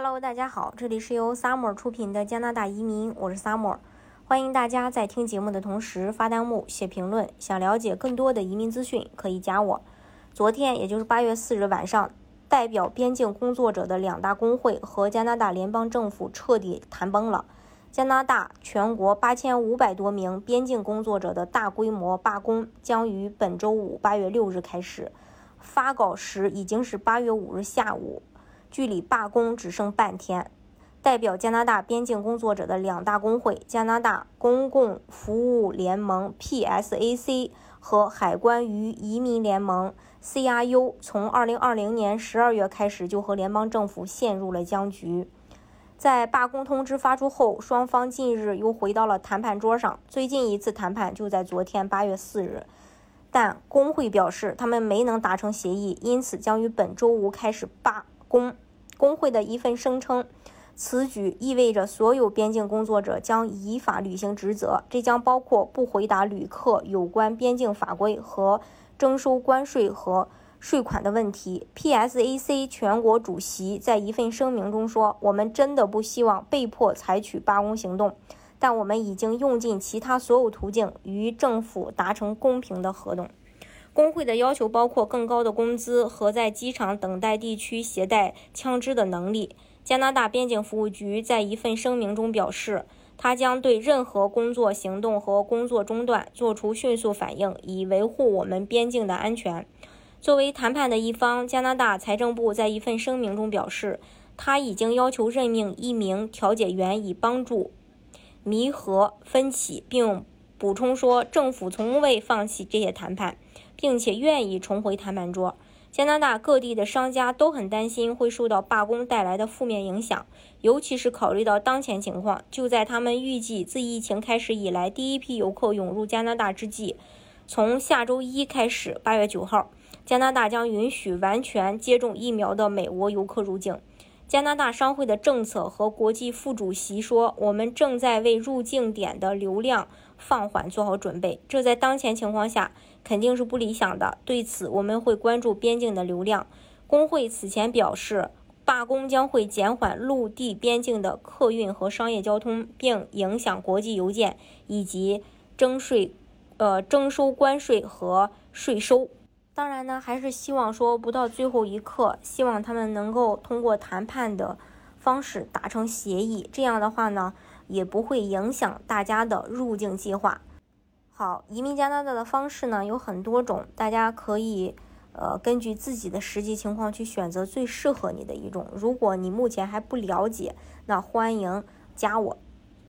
Hello，大家好，这里是由 Summer 出品的加拿大移民，我是 Summer，欢迎大家在听节目的同时发弹幕、写评论。想了解更多的移民资讯，可以加我。昨天，也就是八月四日晚上，代表边境工作者的两大工会和加拿大联邦政府彻底谈崩了。加拿大全国八千五百多名边境工作者的大规模罢工将于本周五八月六日开始。发稿时已经是八月五日下午，距离罢工只剩半天。代表加拿大边境工作者的两大工会——加拿大公共服务联盟 （PSAC） 和海关与移民联盟 （CRU），从二零二零年十二月开始就和联邦政府陷入了僵局。在罢工通知发出后，双方近日又回到了谈判桌上。最近一次谈判就在昨天八月四日。但工会表示，他们没能达成协议，因此将于本周五开始罢工。工会的一份声称，此举意味着所有边境工作者将依法履行职责，这将包括不回答旅客有关边境法规和征收关税和税款的问题。PSAC 全国主席在一份声明中说：“我们真的不希望被迫采取罢工行动。”但我们已经用尽其他所有途径与政府达成公平的合同。工会的要求包括更高的工资和在机场等待地区携带枪支的能力。加拿大边境服务局在一份声明中表示，他将对任何工作行动和工作中断做出迅速反应，以维护我们边境的安全。作为谈判的一方，加拿大财政部在一份声明中表示，他已经要求任命一名调解员以帮助。弥合分歧，并补充说，政府从未放弃这些谈判，并且愿意重回谈判桌。加拿大各地的商家都很担心会受到罢工带来的负面影响，尤其是考虑到当前情况。就在他们预计自疫情开始以来第一批游客涌入加拿大之际，从下周一开始，八月九号，加拿大将允许完全接种疫苗的美国游客入境。加拿大商会的政策和国际副主席说：“我们正在为入境点的流量放缓做好准备，这在当前情况下肯定是不理想的。对此，我们会关注边境的流量。”工会此前表示，罢工将会减缓陆地边境的客运和商业交通，并影响国际邮件以及征税、呃征收关税和税收。当然呢，还是希望说不到最后一刻，希望他们能够通过谈判的方式达成协议。这样的话呢，也不会影响大家的入境计划。好，移民加拿大的方式呢有很多种，大家可以呃根据自己的实际情况去选择最适合你的一种。如果你目前还不了解，那欢迎加我。